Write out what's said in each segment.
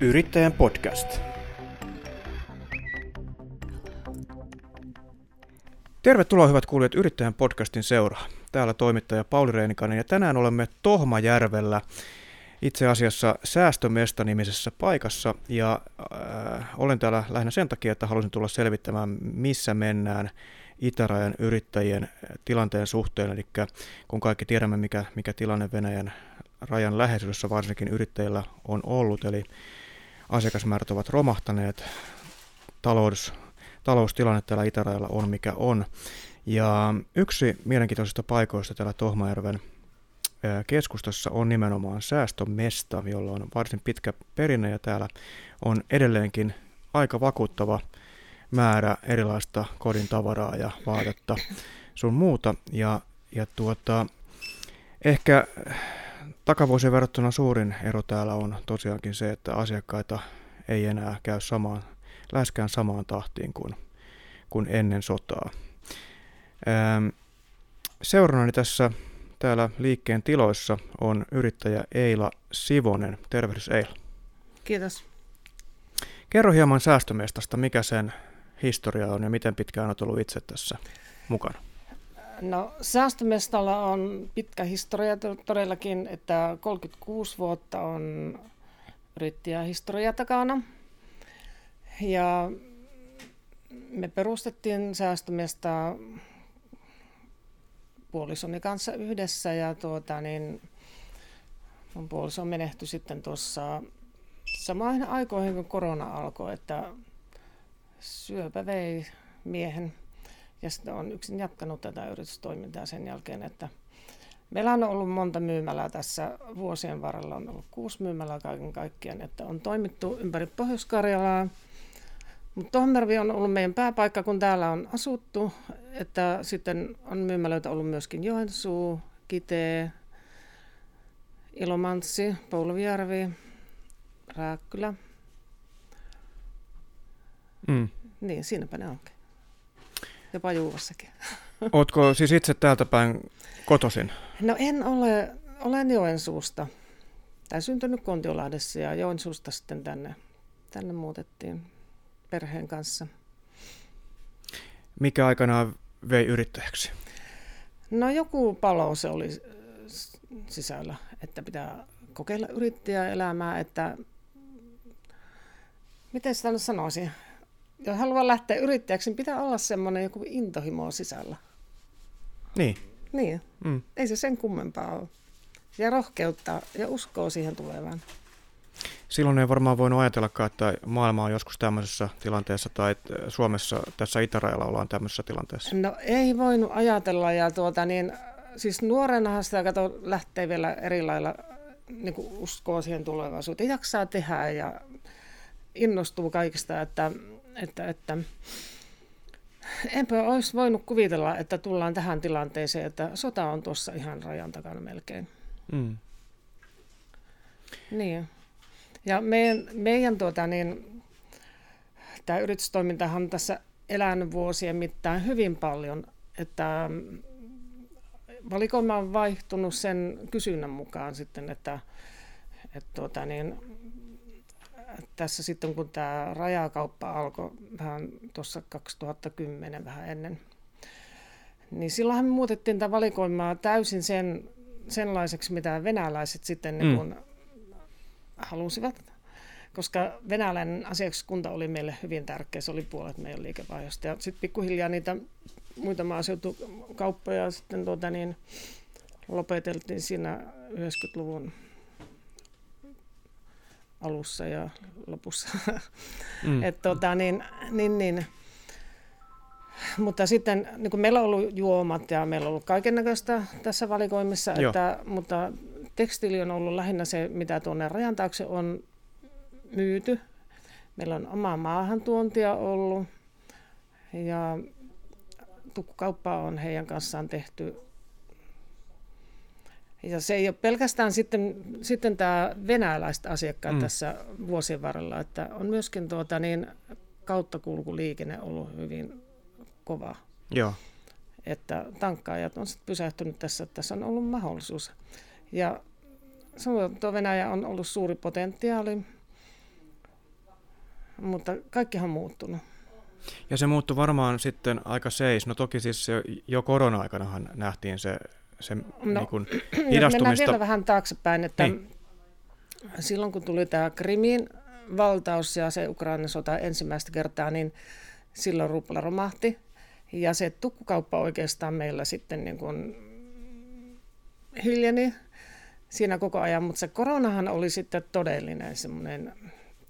Yrittäjän podcast. Tervetuloa hyvät kuulijat Yrittäjän podcastin seuraan. Täällä toimittaja Pauli Reinikainen ja tänään olemme Tohmajärvellä itse asiassa Säästömesta-nimisessä paikassa ja äh, olen täällä lähinnä sen takia, että halusin tulla selvittämään, missä mennään itärajan yrittäjien tilanteen suhteen, eli kun kaikki tiedämme, mikä, mikä tilanne Venäjän rajan läheisyydessä varsinkin yrittäjillä on ollut, eli asiakasmäärät ovat romahtaneet, talous, taloustilanne täällä itärajalla on mikä on. Ja yksi mielenkiintoisista paikoista täällä Tohmajärven keskustassa on nimenomaan säästömesta, jolla on varsin pitkä perinne ja täällä on edelleenkin aika vakuuttava määrä erilaista kodin tavaraa ja vaatetta sun muuta. Ja, ja tuota, ehkä takavuosien verrattuna suurin ero täällä on tosiaankin se, että asiakkaita ei enää käy samaan, läheskään samaan tahtiin kuin, kuin ennen sotaa. Seurannani tässä täällä liikkeen tiloissa on yrittäjä Eila Sivonen. Tervehdys Eila. Kiitos. Kerro hieman säästömestasta, mikä sen historia on ja miten pitkään olet ollut itse tässä mukana? No säästömestalla on pitkä historia todellakin, että 36 vuotta on yrittäjähistoria takana. Ja me perustettiin säästömesta puolisoni kanssa yhdessä ja tuota, niin mun puoliso menehtyi sitten tuossa samaan aikoihin kun korona alkoi, että syöpä vei miehen ja sitten on yksin jatkanut tätä yritystoimintaa sen jälkeen, että meillä on ollut monta myymälää tässä vuosien varrella, on ollut kuusi myymälää kaiken kaikkiaan, että on toimittu ympäri Pohjois-Karjalaa, mutta Tohmervi on ollut meidän pääpaikka, kun täällä on asuttu, että sitten on myymälöitä ollut myöskin Joensuu, Kitee, Ilomanssi, Pouluvijärvi, Rääkkylä. Mm. Niin, siinäpä ne onkin. Jopa Juuvassakin. Oletko siis itse täältä päin kotosin? No en ole, olen Joensuusta. Tai syntynyt Kontiolahdessa ja Joensuusta sitten tänne, tänne muutettiin perheen kanssa. Mikä aikanaan vei yrittäjäksi? No joku palo se oli sisällä, että pitää kokeilla yrittäjäelämää, että miten sitä nyt sanoisin, jos haluaa lähteä yrittäjäksi, niin pitää olla semmoinen joku intohimo sisällä. Niin. Niin. Mm. Ei se sen kummempaa ole. Ja rohkeutta ja uskoo siihen tulevaan. Silloin ei varmaan voinut ajatellakaan, että maailma on joskus tämmöisessä tilanteessa tai Suomessa tässä itärajalla ollaan tämmöisessä tilanteessa. No ei voinut ajatella ja tuota niin, siis nuorenahan sitä kato, lähtee vielä eri lailla niin uskoa siihen tulevaisuuteen. Jaksaa tehdä ja innostuu kaikista, että että, että enpä olisi voinut kuvitella, että tullaan tähän tilanteeseen, että sota on tuossa ihan rajan takana melkein. Mm. Niin. Ja meidän, meidän tuota, niin, tämä yritystoimintahan on tässä elänyt vuosien mittaan hyvin paljon, että valikoima on vaihtunut sen kysynnän mukaan sitten, että, että tuota, niin, tässä sitten kun tämä rajakauppa alkoi vähän tuossa 2010 vähän ennen, niin silloinhan me muutettiin tätä valikoimaa täysin sen, senlaiseksi, mitä venäläiset sitten niin mm. niin halusivat. Koska venäläinen asiakaskunta oli meille hyvin tärkeä, se oli puolet meidän liikevaihdosta. Ja sitten pikkuhiljaa niitä muita maaseutukauppoja sitten tuota niin, lopeteltiin siinä 90-luvun alussa ja lopussa. Mm. Et, tota, niin, niin, niin. Mutta sitten niin kuin meillä on ollut juomat ja meillä on ollut kaiken näköistä tässä valikoimissa, että, mutta tekstiili on ollut lähinnä se, mitä tuonne rajan taakse on myyty. Meillä on omaa maahantuontia ollut ja tukkukauppa on heidän kanssaan tehty ja se ei ole pelkästään sitten, sitten tämä venäläiset asiakkaat mm. tässä vuosien varrella, että on myöskin tuota niin, kauttakulkuliikenne ollut hyvin kova. Joo. Että tankkaajat on sitten pysähtynyt tässä, että tässä on ollut mahdollisuus. Ja tuo Venäjä on ollut suuri potentiaali. mutta kaikkihan on muuttunut. Ja se muuttui varmaan sitten aika seis. No toki siis jo, jo korona-aikanahan nähtiin se, se no, niin kuin hidastumista. Mennään vielä vähän taaksepäin, että niin. silloin kun tuli tämä Krimin valtaus ja se Ukrainan sota ensimmäistä kertaa, niin silloin rupla romahti. Ja se tukkukauppa oikeastaan meillä sitten niin kuin hiljeni siinä koko ajan, mutta se koronahan oli sitten todellinen semmoinen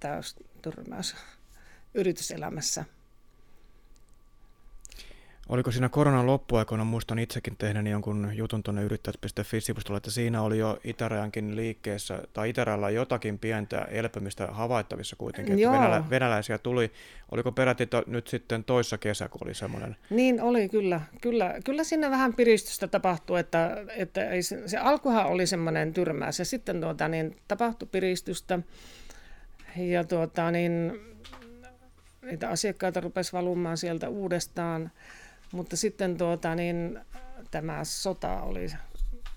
täystyrmäys yrityselämässä. Oliko siinä koronan loppuaikoina, muistan itsekin tehneeni jonkun jutun tuonne yrittäjät.fi-sivustolle, että siinä oli jo Itärajankin liikkeessä, tai Itärajalla jotakin pientä elpymistä havaittavissa kuitenkin, että venälä, venäläisiä tuli. Oliko peräti to, nyt sitten toissa kesä, kun oli semmoinen? Niin oli kyllä. Kyllä, kyllä siinä vähän piristystä tapahtui, että, että ei, se, se alkuhan oli semmoinen tyrmäys, ja sitten tuota, niin, tapahtui piristystä, ja tuota, niin, niitä asiakkaita rupesi valumaan sieltä uudestaan, mutta sitten tuota, niin, tämä sota oli,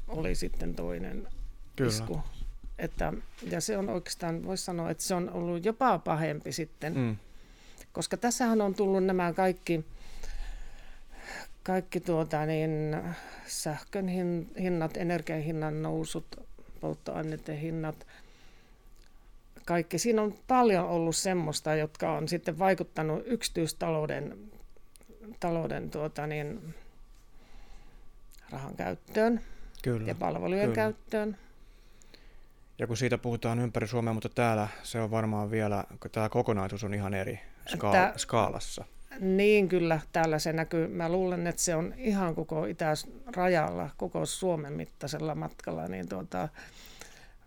oli sitten toinen Kyllä. isku. Että, ja se on oikeastaan, voisi sanoa, että se on ollut jopa pahempi sitten. Mm. Koska tässähän on tullut nämä kaikki, kaikki tuota, niin, sähkön hinnat, energian hinnan nousut, polttoaineiden hinnat, kaikki. Siinä on paljon ollut semmoista, jotka on sitten vaikuttanut yksityistalouden talouden tuota, niin, rahan käyttöön kyllä, ja palvelujen kyllä. käyttöön. Ja kun siitä puhutaan ympäri Suomea, mutta täällä se on varmaan vielä, tämä kokonaisuus on ihan eri ska- Tää, skaalassa. Niin kyllä, täällä se näkyy. Mä luulen, että se on ihan koko itäisrajalla, koko Suomen mittaisella matkalla, niin tuota,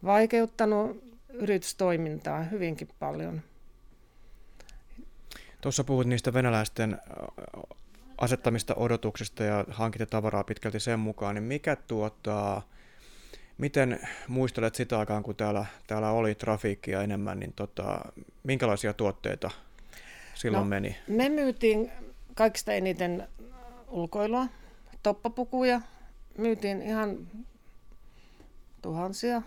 vaikeuttanut yritystoimintaa hyvinkin paljon. Tuossa puhut niistä venäläisten asettamista odotuksista ja hankita tavaraa pitkälti sen mukaan, niin mikä tuottaa, miten muistelet sitä aikaan, kun täällä, täällä oli trafiikkia enemmän, niin tota, minkälaisia tuotteita silloin no, meni? Me myytiin kaikista eniten ulkoilua, toppapukuja, myytiin ihan tuhansia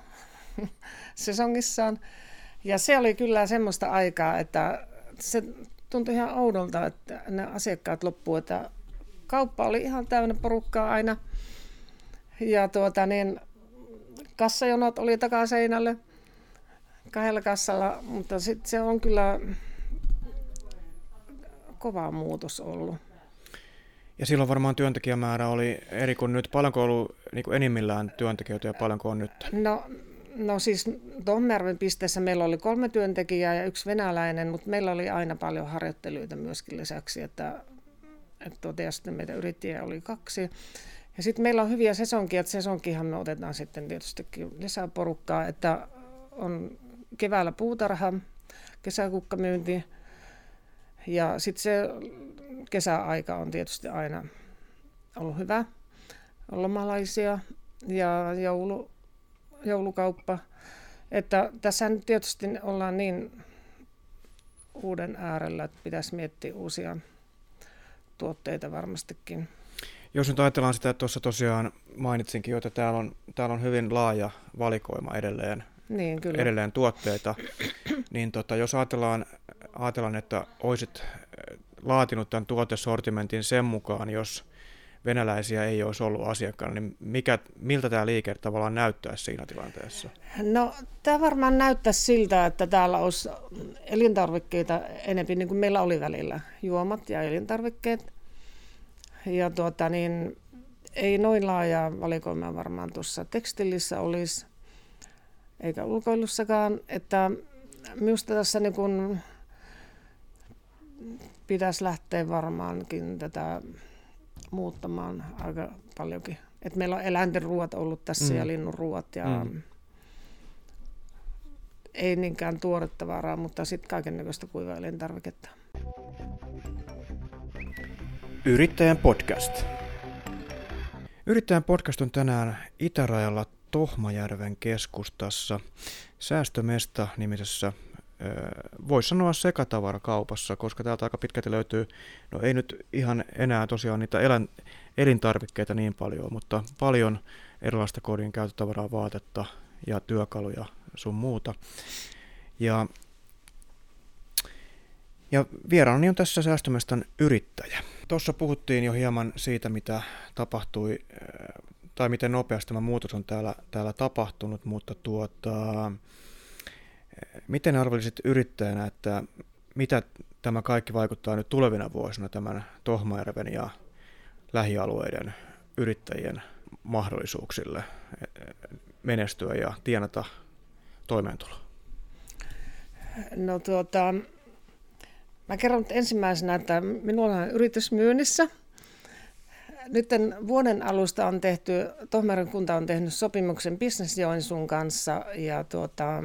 sesongissaan. Ja se oli kyllä semmoista aikaa, että se tuntui ihan oudolta, että ne asiakkaat loppuivat, että kauppa oli ihan täynnä porukkaa aina. Ja tuota niin, kassajonot oli takaseinälle kahdella kassalla, mutta sitten se on kyllä kova muutos ollut. Ja silloin varmaan työntekijämäärä oli eri kuin nyt. Paljonko on ollut niin enimmillään työntekijöitä ja paljonko on nyt? No No siis Tohmajärven pisteessä meillä oli kolme työntekijää ja yksi venäläinen, mutta meillä oli aina paljon harjoittelyitä myöskin lisäksi, että, että tuota, ja sitten meitä yrittäjiä oli kaksi. Ja sitten meillä on hyviä sesonkia, että sesonkihan me otetaan sitten tietysti lisää porukkaa, että on keväällä puutarha, kesäkukkamyynti ja sitten se kesäaika on tietysti aina ollut hyvä. On lomalaisia ja joulu, joulukauppa. Että tässä nyt tietysti ollaan niin uuden äärellä, että pitäisi miettiä uusia tuotteita varmastikin. Jos nyt ajatellaan sitä, että tuossa tosiaan mainitsinkin jo, että täällä on, täällä on hyvin laaja valikoima edelleen, niin, kyllä. edelleen tuotteita, niin tota, jos ajatellaan, ajatellaan, että olisit laatinut tämän tuotesortimentin sen mukaan, jos venäläisiä ei olisi ollut asiakkaana, niin mikä, miltä tämä liike tavallaan näyttäisi siinä tilanteessa? No tämä varmaan näyttäisi siltä, että täällä olisi elintarvikkeita enemmän niin kuin meillä oli välillä, juomat ja elintarvikkeet. Ja tuota, niin, ei noin laajaa valikoimaa varmaan tuossa tekstilissä olisi, eikä ulkoilussakaan, että minusta tässä niin kuin pitäisi lähteä varmaankin tätä muuttamaan aika paljonkin. Et meillä on eläinten ruoat ollut tässä mm. ja linnun ruoat ja mm. ei niinkään tuoretta varaa, mutta sitten kaikennäköistä kuivaa elintarviketta. Yrittäjän podcast. Yrittäjän podcast on tänään Itärajalla Tohmajärven keskustassa Säästömesta nimisessä voisi sanoa sekatavarakaupassa, koska täältä aika pitkälti löytyy, no ei nyt ihan enää tosiaan niitä elän, elintarvikkeita niin paljon, mutta paljon erilaista kodin käytötavaraa, vaatetta ja työkaluja sun muuta. Ja Ja vieraani on tässä säästömestan yrittäjä. Tuossa puhuttiin jo hieman siitä, mitä tapahtui, tai miten nopeasti tämä muutos on täällä, täällä tapahtunut, mutta tuota, miten arvelisit yrittäjänä, että mitä tämä kaikki vaikuttaa nyt tulevina vuosina tämän Tohmajärven ja lähialueiden yrittäjien mahdollisuuksille menestyä ja tienata toimeentuloa? No tuota, mä kerron nyt ensimmäisenä, että minulla on yritys myynnissä. Nyt vuoden alusta on tehty, Tohmeren kunta on tehnyt sopimuksen Business Joensuun kanssa ja tuota,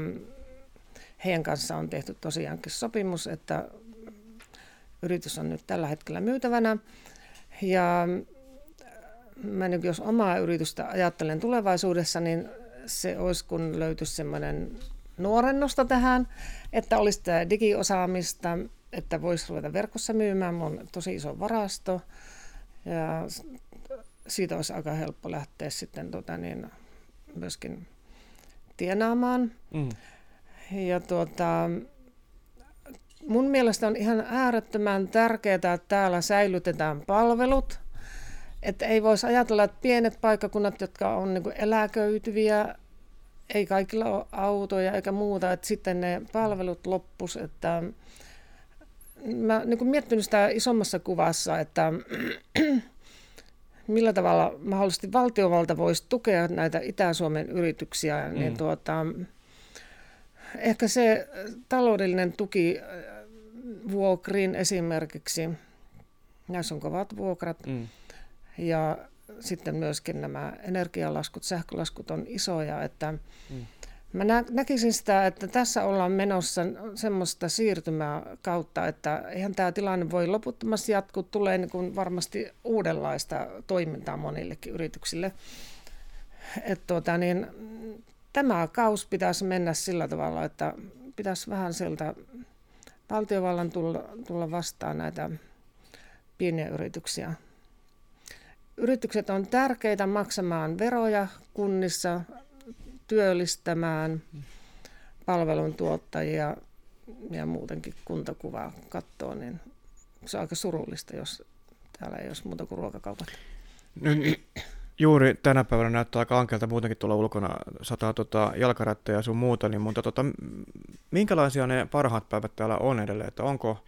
heidän kanssa on tehty tosiaankin sopimus, että yritys on nyt tällä hetkellä myytävänä. Ja mä nyt jos omaa yritystä ajattelen tulevaisuudessa, niin se olisi, kun löytyisi semmoinen nuorennosta tähän, että olisi tämä digiosaamista, että voisi ruveta verkossa myymään. Mulla on tosi iso varasto ja siitä olisi aika helppo lähteä sitten tota niin, myöskin tienaamaan. Mm. Ja tuota, mun mielestä on ihan äärettömän tärkeää, että täällä säilytetään palvelut. Että ei voisi ajatella, että pienet paikkakunnat, jotka on niin eläköityviä, ei kaikilla ole autoja eikä muuta, että sitten ne palvelut loppus. Että mä niin miettinyt sitä isommassa kuvassa, että millä tavalla mahdollisesti valtiovalta voisi tukea näitä Itä-Suomen yrityksiä, niin mm. niin tuota, ehkä se taloudellinen tuki äh, vuokriin esimerkiksi, näissä on kovat vuokrat, mm. ja sitten myöskin nämä energialaskut, sähkölaskut on isoja, että mm. Mä nä- näkisin sitä, että tässä ollaan menossa semmoista siirtymää kautta, että eihän tämä tilanne voi loputtomasti jatkuu, tulee niin kuin varmasti uudenlaista toimintaa monillekin yrityksille. Et tuota, niin, tämä kaus pitäisi mennä sillä tavalla, että pitäisi vähän sieltä valtiovallan tulla, tulla vastaan näitä pieniä yrityksiä. Yritykset on tärkeitä maksamaan veroja kunnissa, työllistämään palveluntuottajia ja muutenkin kuntakuvaa katsoo, niin se on aika surullista, jos täällä ei olisi muuta kuin ruokakaupat. No, juuri tänä päivänä näyttää aika ankelta muutenkin tuolla ulkona, sataa tota jalkaratteja ja sun muuta, niin, mutta tota, minkälaisia ne parhaat päivät täällä on edelleen, että onko,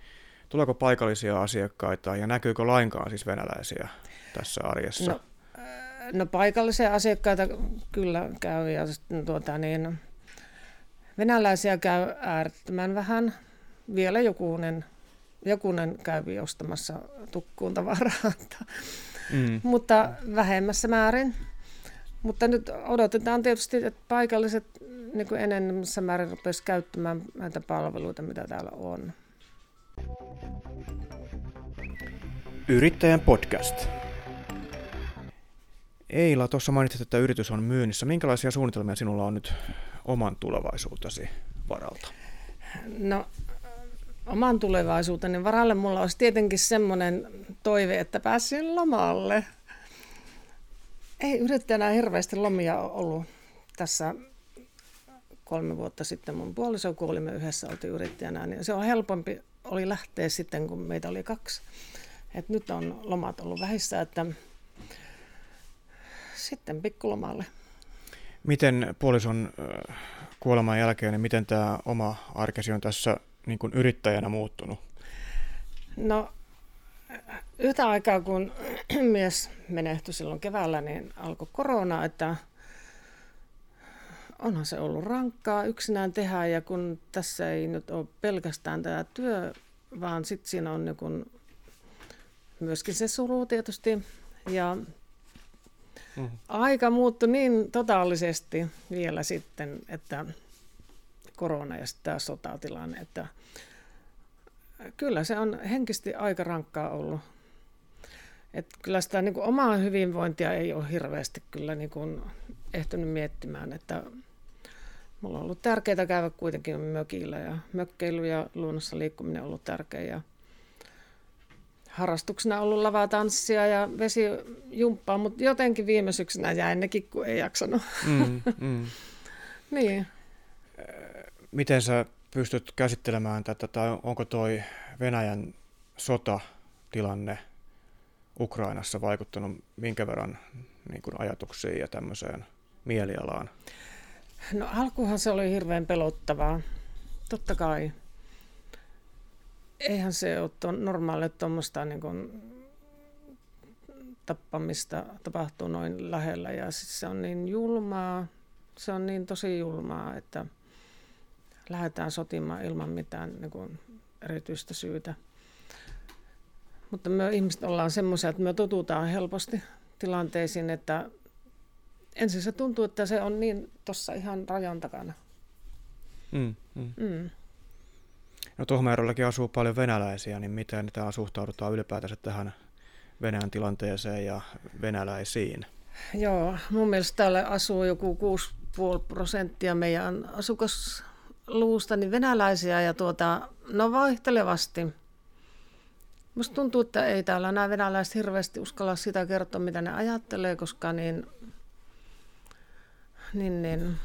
tuleeko paikallisia asiakkaita ja näkyykö lainkaan siis venäläisiä tässä arjessa? No, no paikallisia asiakkaita kyllä käy ja tuota, niin, venäläisiä käy äärettömän vähän. Vielä jokunen, jokunen käy ostamassa tukkuun tavaraa mm. mutta vähemmässä määrin. Mutta nyt odotetaan tietysti, että paikalliset niin kuin enemmässä määrin rupesi käyttämään näitä palveluita, mitä täällä on. Yrittäjän podcast. Eila, tuossa mainitsit, että yritys on myynnissä. Minkälaisia suunnitelmia sinulla on nyt oman tulevaisuutesi varalta? No oman tulevaisuuteni varalle mulla olisi tietenkin semmoinen toive, että pääsin lomalle. Ei yrittäjänä hirveästi lomia ollut tässä kolme vuotta sitten mun puoliso kuoli, me yhdessä oltiin yrittäjänä, niin se on helpompi oli lähteä sitten, kun meitä oli kaksi. Et nyt on lomat ollut vähissä, että sitten pikkulomalle. Miten puolison kuoleman jälkeen, niin miten tämä oma arkesi on tässä niin kuin yrittäjänä muuttunut? No yhtä aikaa kun mies menehtyi silloin keväällä, niin alkoi korona, että onhan se ollut rankkaa yksinään tehdä ja kun tässä ei nyt ole pelkästään tämä työ, vaan sitten siinä on niin myöskin se suru tietysti ja mm. aika muuttui niin totaalisesti vielä sitten, että korona ja sitten tämä sotatilanne, että kyllä se on henkisesti aika rankkaa ollut. Et kyllä sitä niin kuin omaa hyvinvointia ei ole hirveästi kyllä niin kuin ehtinyt miettimään, että mulla on ollut tärkeää käydä kuitenkin mökillä ja mökkeily ja luonnossa liikkuminen on ollut tärkeä ja harrastuksena ollut lavatanssia ja vesijumppaa, mutta jotenkin viime syksynä jäi nekin, kun ei jaksanut. Mm, mm. niin miten sä pystyt käsittelemään tätä, tai onko toi Venäjän sotatilanne Ukrainassa vaikuttanut minkä verran niin kuin ajatuksiin ja tämmöiseen mielialaan? No alkuhan se oli hirveän pelottavaa, totta kai. Eihän se ole normaalia tuommoista niin kuin tappamista tapahtuu noin lähellä ja siis se on niin julmaa, se on niin tosi julmaa, että lähdetään sotimaan ilman mitään niin kuin erityistä syytä. Mutta me ihmiset ollaan semmoisia, että me totutaan helposti tilanteisiin, että ensin se tuntuu, että se on niin tuossa ihan rajan takana. Mm, mm. Mm. No Tohmajärvelläkin asuu paljon venäläisiä, niin miten täällä suhtaudutaan ylipäätänsä tähän Venäjän tilanteeseen ja venäläisiin? Joo, mun mielestä täällä asuu joku 6,5 prosenttia meidän asukasluusta niin venäläisiä ja tuota, no vaihtelevasti. Musta tuntuu, että ei täällä nämä venäläiset hirveästi uskalla sitä kertoa, mitä ne ajattelee, koska niin, niin, niin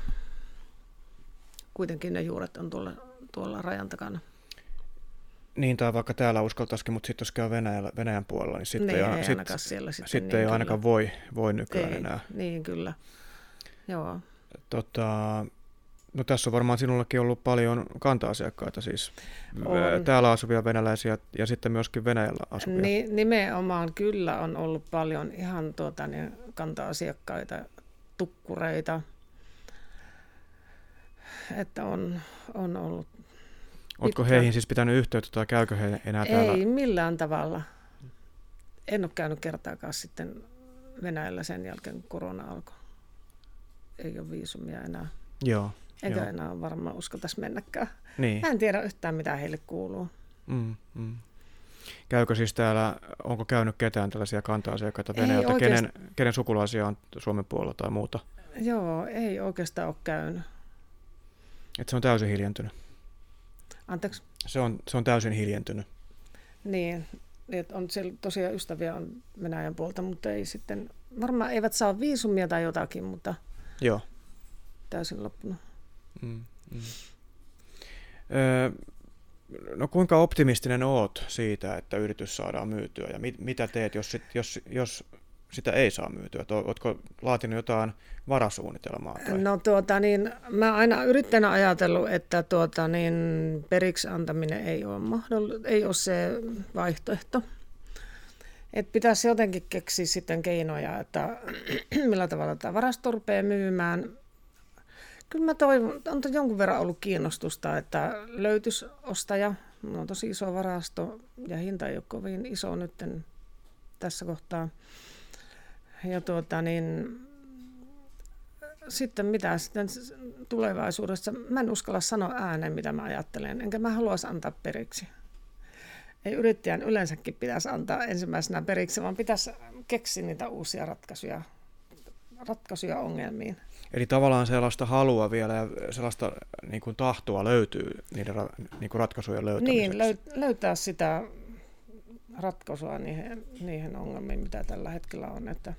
kuitenkin ne juuret on tuolla, tuolla rajan takana. Niin, tai vaikka täällä uskaltaisikin, mutta sitten jos käy Venäjällä, Venäjän puolella, niin sitten niin, ei, ei, sit, siellä sitten, sitten niin, ei ainakaan voi, voi nykyään ei, enää. Niin, kyllä. Joo. Tota, no tässä on varmaan sinullakin ollut paljon kanta-asiakkaita siis. On. Täällä asuvia venäläisiä ja sitten myöskin Venäjällä asuvia. Ni, nimenomaan kyllä on ollut paljon ihan tuota, niin, kanta-asiakkaita, tukkureita. Että on, on ollut Oletko heihin siis pitänyt yhteyttä tai käykö he enää täällä? Ei millään tavalla. En ole käynyt kertaakaan sitten Venäjällä sen jälkeen, kun korona alkoi. Ei ole viisumia enää. Joo. Enkä joo. enää varmaan uskaltaisi mennäkään. Niin. Mä en tiedä yhtään, mitä heille kuuluu. Mm, mm. Käykö siis täällä, onko käynyt ketään tällaisia kanta-asiakkaita Venäjältä, oikeast... kenen, kenen sukulaisia on Suomen puolella tai muuta? Joo, ei oikeastaan ole käynyt. Että se on täysin hiljentynyt? Anteeksi? Se on, se on täysin hiljentynyt. Niin, että on siellä tosiaan ystäviä on Venäjän puolta, mutta ei sitten, varmaan eivät saa viisumia tai jotakin, mutta Joo. täysin loppunut. Mm, mm. Öö, no kuinka optimistinen oot siitä, että yritys saadaan myytyä ja mit, mitä teet, jos, sit, jos, jos sitä ei saa myytyä? Oletko laatinut jotain varasuunnitelmaa? Tai? No tuota niin, mä aina yrittänyt ajatellut, että tuota niin, periksi antaminen ei ole, mahdoll- ei ole se vaihtoehto. Että pitäisi jotenkin keksiä sitten keinoja, että millä tavalla tämä varasto rupeaa myymään. Kyllä mä toivon, on jonkun verran ollut kiinnostusta, että löytyisi ostaja. Mulla on tosi iso varasto ja hinta ei ole kovin iso nyt tässä kohtaa. Ja tuota niin, sitten mitä sitten tulevaisuudessa, mä en uskalla sanoa ääneen, mitä mä ajattelen, enkä mä haluaisi antaa periksi. Ei yrittäjän yleensäkin pitäisi antaa ensimmäisenä periksi, vaan pitäisi keksiä niitä uusia ratkaisuja, ratkaisuja ongelmiin. Eli tavallaan sellaista halua vielä ja sellaista niin kuin tahtoa löytyy niiden niin kuin ratkaisujen löytämiseksi. Niin, löytää sitä ratkaisua niihin, niihin ongelmiin, mitä tällä hetkellä on. Että,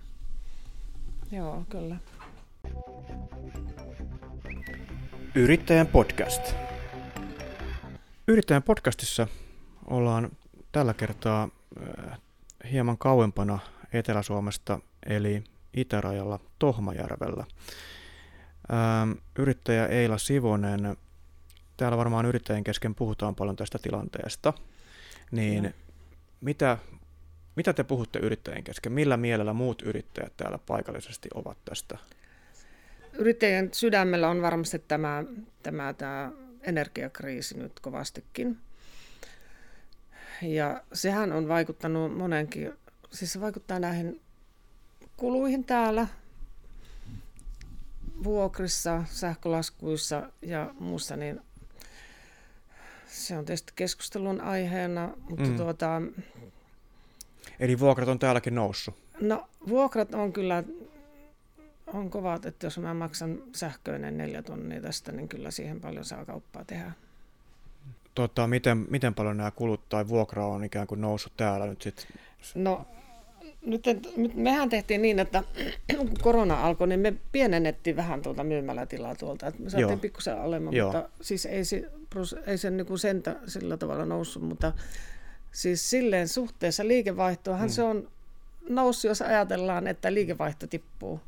joo, kyllä. Yrittäjän podcast. Yrittäjän podcastissa ollaan tällä kertaa äh, hieman kauempana Etelä-Suomesta, eli itärajalla Tohmajärvellä. Yrittäjä Eila Sivonen, täällä varmaan yrittäjien kesken puhutaan paljon tästä tilanteesta, niin no. mitä, mitä te puhutte yrittäjien kesken? Millä mielellä muut yrittäjät täällä paikallisesti ovat tästä Yrittäjien sydämellä on varmasti tämä, tämä, tämä energiakriisi nyt kovastikin. Ja sehän on vaikuttanut monenkin, siis se vaikuttaa näihin kuluihin täällä, vuokrissa, sähkölaskuissa ja muussa, niin se on tietysti keskustelun aiheena, mutta mm. tuota... Eli vuokrat on täälläkin noussut? No vuokrat on kyllä on kovat, että jos mä maksan sähköinen neljä tonnia tästä, niin kyllä siihen paljon saa kauppaa tehdä. Tota, miten, miten paljon nämä kulut tai vuokra on ikään kuin noussut täällä nyt sitten? No nyt, nyt mehän tehtiin niin, että kun korona alkoi, niin me pienennettiin vähän tuota myymälätilaa tuolta. Että me saatiin pikkusen alemman, Joo. mutta siis ei se, ei se niin sentä sillä tavalla noussut, mutta siis silleen suhteessa liikevaihtoahan hmm. se on noussut, jos ajatellaan, että liikevaihto tippuu,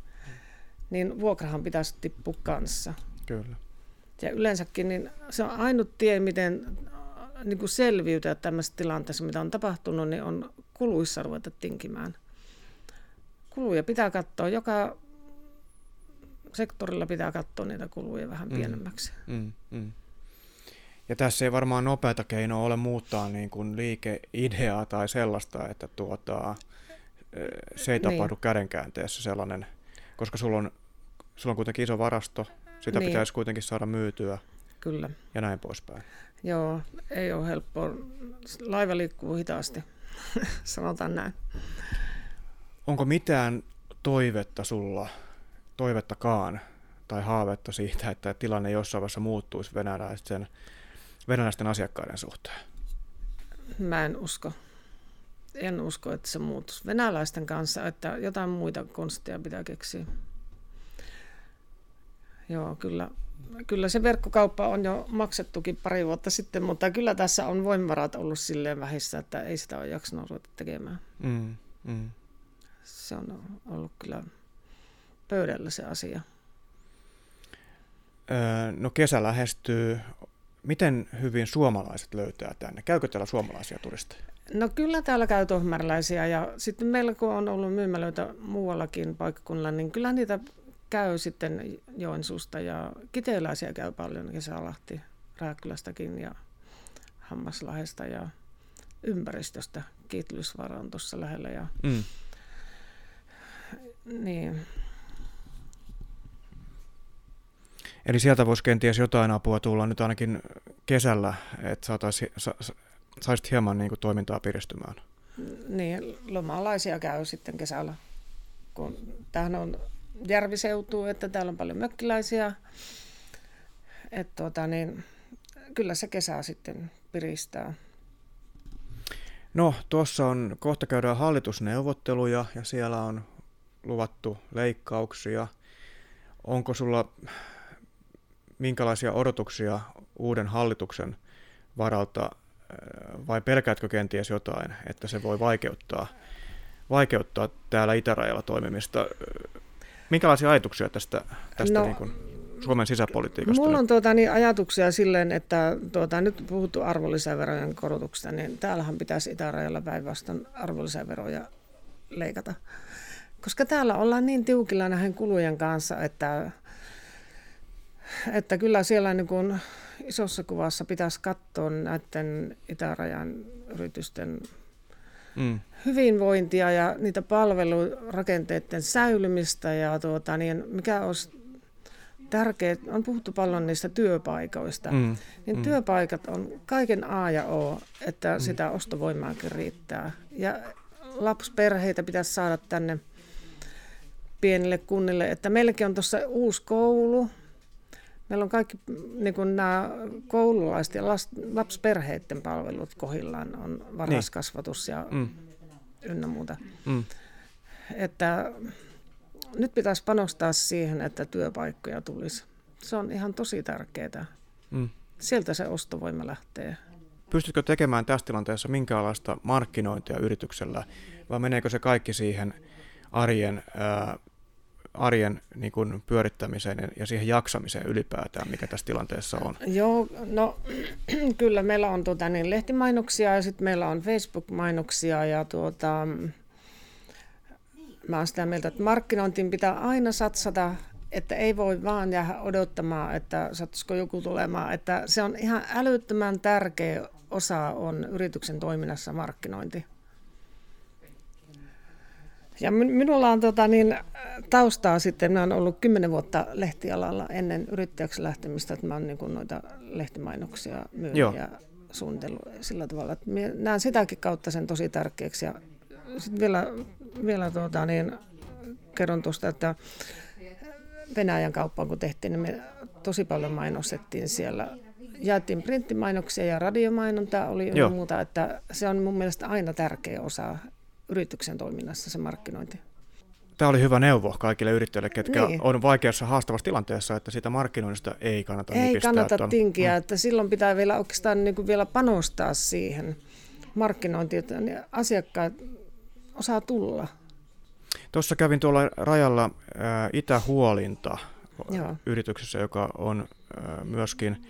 niin vuokrahan pitäisi tippua kanssa. Kyllä. Ja yleensäkin niin se on ainut tie, miten niin kuin selviytyä tämmöisessä tilanteessa, mitä on tapahtunut, niin on kuluissa ruveta tinkimään. Kuluja pitää katsoa, joka sektorilla pitää katsoa niitä kuluja vähän mm. pienemmäksi. Mm, mm. Ja tässä ei varmaan nopeata keinoa ole muuttaa niin kuin liikeideaa tai sellaista, että tuota, se ei tapahdu niin. kädenkäänteessä sellainen, koska sulla on, sulla on kuitenkin iso varasto, sitä niin. pitäisi kuitenkin saada myytyä. Kyllä. Ja näin poispäin. Joo, ei ole helppoa. Laiva liikkuu hitaasti, sanotaan näin. Onko mitään toivetta sulla, toivettakaan tai haavetta siitä, että tilanne jossain vaiheessa muuttuisi venäläisten, venäläisten asiakkaiden suhteen? Mä en usko. En usko, että se muuttuisi venäläisten kanssa, että jotain muita konsteja pitää keksiä. Joo, kyllä kyllä se verkkokauppa on jo maksettukin pari vuotta sitten, mutta kyllä tässä on voimavarat ollut silleen vähissä, että ei sitä ole jaksanut ruveta tekemään. Mm, mm. Se on ollut kyllä pöydällä se asia. Öö, no kesä lähestyy. Miten hyvin suomalaiset löytää tänne? Käykö täällä suomalaisia turisteja? No kyllä täällä käy tohmärläisiä ja sitten meillä kun on ollut myymälöitä muuallakin paikkakunnalla, niin kyllä niitä käy sitten Joensuusta ja Kiteeläisiä käy paljon Kesälahti, Rääkkylästäkin ja Hammaslahdesta ja ympäristöstä. Kiitlysvaara on tuossa lähellä. Ja, mm. niin. Eli sieltä voisi kenties jotain apua tulla nyt ainakin kesällä, että saataisi, sa, saisit hieman niin kuin toimintaa piristymään. Niin, lomalaisia käy sitten kesällä. Kun tämähän on järviseutuu, että täällä on paljon mökkiläisiä. Et tuota, niin, kyllä se kesä sitten piristää. No, tuossa on, kohta käydään hallitusneuvotteluja ja siellä on luvattu leikkauksia. Onko sulla minkälaisia odotuksia uuden hallituksen varalta vai pelkäätkö kenties jotain, että se voi vaikeuttaa, vaikeuttaa täällä itärajalla toimimista Minkälaisia ajatuksia tästä, tästä no, niin kuin Suomen sisäpolitiikasta? Mulla on tuota, niin, ajatuksia silleen, että tuota, nyt puhuttu arvonlisäverojen korotuksesta, niin täällähän pitäisi itärajalla päinvastoin arvonlisäveroja leikata. Koska täällä ollaan niin tiukilla näiden kulujen kanssa, että, että kyllä siellä niin kuin isossa kuvassa pitäisi katsoa näiden itärajan yritysten mm. hyvinvointia ja niitä palvelurakenteiden säilymistä ja tuota, niin mikä olisi tärkeää, on puhuttu paljon niistä työpaikoista, mm. niin mm. työpaikat on kaiken A ja O, että mm. sitä ostovoimaakin riittää. Ja lapsperheitä pitäisi saada tänne pienille kunnille, että meilläkin on tuossa uusi koulu, Meillä on kaikki niin kuin nämä koululaiset ja lapsperheiden palvelut kohillaan, on varhaiskasvatus ja niin. mm. ynnä muuta. Mm. Että nyt pitäisi panostaa siihen, että työpaikkoja tulisi. Se on ihan tosi tärkeää. Mm. Sieltä se ostovoima lähtee. Pystytkö tekemään tässä tilanteessa minkäänlaista markkinointia yrityksellä, vai meneekö se kaikki siihen arjen ää, arjen niin kuin pyörittämiseen ja siihen jaksamiseen ylipäätään, mikä tässä tilanteessa on? Joo, no kyllä meillä on tuota, niin, lehtimainoksia ja sitten meillä on Facebook-mainoksia ja tuota, mä olen sitä mieltä, että markkinointiin pitää aina satsata, että ei voi vaan jäädä odottamaan, että sattuisiko joku tulemaan, että se on ihan älyttömän tärkeä osa on yrityksen toiminnassa markkinointi. Ja minulla on tota, niin, taustaa sitten, minä olen ollut kymmenen vuotta lehtialalla ennen yrittäjäksi lähtemistä, että mä olen niin kuin, noita lehtimainoksia myynyt Joo. ja suunnitellut sillä tavalla, että minä näen sitäkin kautta sen tosi tärkeäksi. Ja sitten vielä, vielä tuota, niin, kerron tuosta, että Venäjän kauppaan kun tehtiin, niin me tosi paljon mainostettiin siellä. Jaettiin printtimainoksia ja radiomainontaa oli ja muuta, että se on mun mielestä aina tärkeä osa yrityksen toiminnassa se markkinointi. Tämä oli hyvä neuvo kaikille yrittäjille, ketkä niin. on vaikeassa haastavassa tilanteessa, että sitä markkinoinnista ei kannata Ei kannata että on, tinkiä, mm. että silloin pitää vielä oikeastaan niin kuin vielä panostaa siihen markkinointiin, että asiakkaat osaa tulla. Tuossa kävin tuolla rajalla ää, Itähuolinta Joo. yrityksessä, joka on ää, myöskin,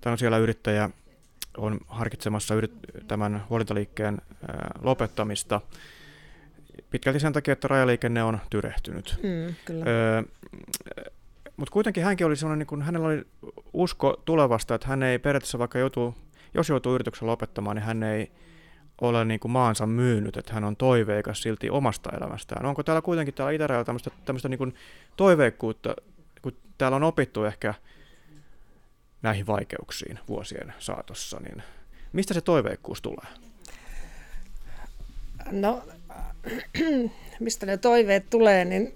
tämä on siellä yrittäjä, on harkitsemassa yrit- tämän huolintaliikkeen ää, lopettamista pitkälti sen takia, että rajaliikenne on tyrehtynyt. Mm, kyllä. Öö, mutta kuitenkin hänkin oli sellainen, niin kun hänellä oli usko tulevasta, että hän ei periaatteessa vaikka joutuu, jos joutuu yrityksen lopettamaan, niin hän ei ole niin kuin maansa myynyt, että hän on toiveikas silti omasta elämästään. Onko täällä kuitenkin täällä Itärajalla tämmöistä, tämmöistä niin kuin toiveikkuutta, kun täällä on opittu ehkä näihin vaikeuksiin vuosien saatossa, niin mistä se toiveikkuus tulee? No, mistä ne toiveet tulee, niin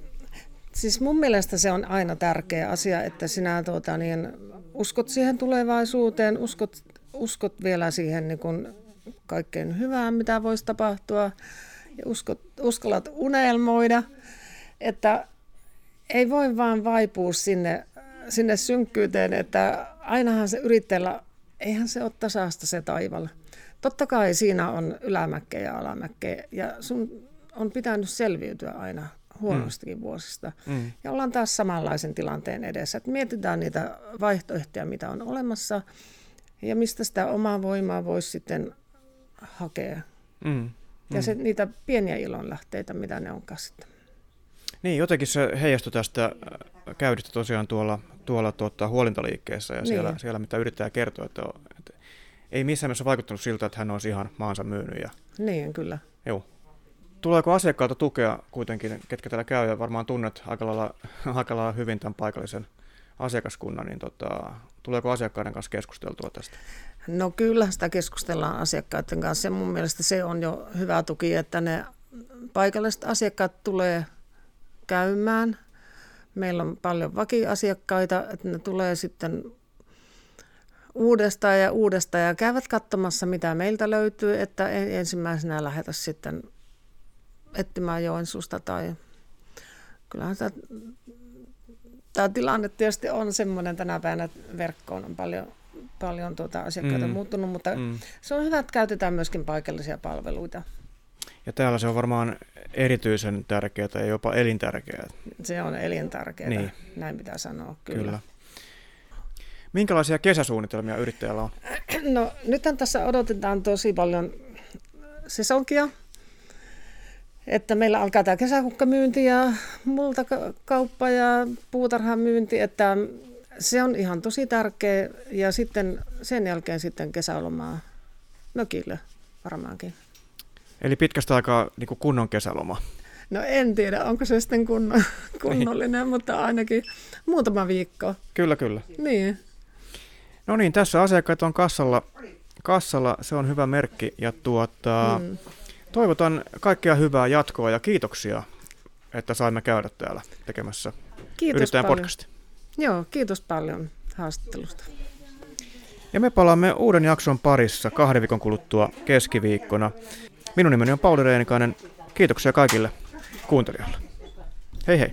siis mun mielestä se on aina tärkeä asia, että sinä tuota, niin, uskot siihen tulevaisuuteen, uskot, uskot vielä siihen niin kun kaikkein hyvään, mitä voisi tapahtua, ja uskot, uskallat unelmoida, että ei voi vaan vaipua sinne, sinne synkkyyteen, että ainahan se yrittäjällä, eihän se ole tasaista se taival. Totta kai siinä on ylämäkkejä ja alamäkkejä, ja sun on pitänyt selviytyä aina huonostakin mm. vuosista. Mm. Ja ollaan taas samanlaisen tilanteen edessä, että mietitään niitä vaihtoehtoja, mitä on olemassa, ja mistä sitä omaa voimaa voisi sitten hakea. Mm. Mm. Ja se, niitä pieniä ilonlähteitä, mitä ne onkaan sitten. Niin, jotenkin se heijastui tästä äh, käydystä tosiaan tuolla, tuolla tuota, huolintaliikkeessä ja niin. siellä, siellä, mitä yrittää kertoa, että ei missään mielessä vaikuttanut siltä, että hän olisi ihan maansa myynyt. Ja... Niin, kyllä. Joo. Tuleeko asiakkaalta tukea kuitenkin, ketkä täällä käy ja varmaan tunnet aika lailla, aika lailla hyvin tämän paikallisen asiakaskunnan, niin tota, tuleeko asiakkaiden kanssa keskusteltua tästä? No kyllä sitä keskustellaan asiakkaiden kanssa ja mun mielestä se on jo hyvä tuki, että ne paikalliset asiakkaat tulee käymään. Meillä on paljon vakiasiakkaita, että ne tulee sitten uudestaan ja uudestaan ja käyvät katsomassa, mitä meiltä löytyy, että ensimmäisenä lähetä sitten etsimään Joensuusta tai kyllähän tämä, tämä tilanne tietysti on semmoinen tänä päivänä, että verkkoon on paljon, paljon tuota asiakkaita mm. muuttunut, mutta mm. se on hyvä, että käytetään myöskin paikallisia palveluita. Ja täällä se on varmaan erityisen tärkeää ja jopa elintärkeää. Se on elintärkeää, niin. näin pitää sanoa, kyllä. kyllä. Minkälaisia kesäsuunnitelmia yrittäjällä on? No nythän tässä odotetaan tosi paljon sesonkia, että meillä alkaa tämä kesäkukkamyynti ja multakauppa ja puutarhan myynti, että se on ihan tosi tärkeä ja sitten sen jälkeen sitten kesälomaa mökille varmaankin. Eli pitkästä aikaa niin kuin kunnon kesäloma. No en tiedä, onko se sitten kunno, kunnollinen, niin. mutta ainakin muutama viikko. Kyllä, kyllä. Niin. No niin, tässä asiakkaat on kassalla. Kassalla se on hyvä merkki ja tuota, mm. toivotan kaikkea hyvää jatkoa ja kiitoksia, että saimme käydä täällä tekemässä kiitos yrittäjän podcasti. Joo, kiitos paljon haastattelusta. Ja me palaamme uuden jakson parissa kahden viikon kuluttua keskiviikkona. Minun nimeni on Pauli Reenikainen. Kiitoksia kaikille kuuntelijoille. Hei hei!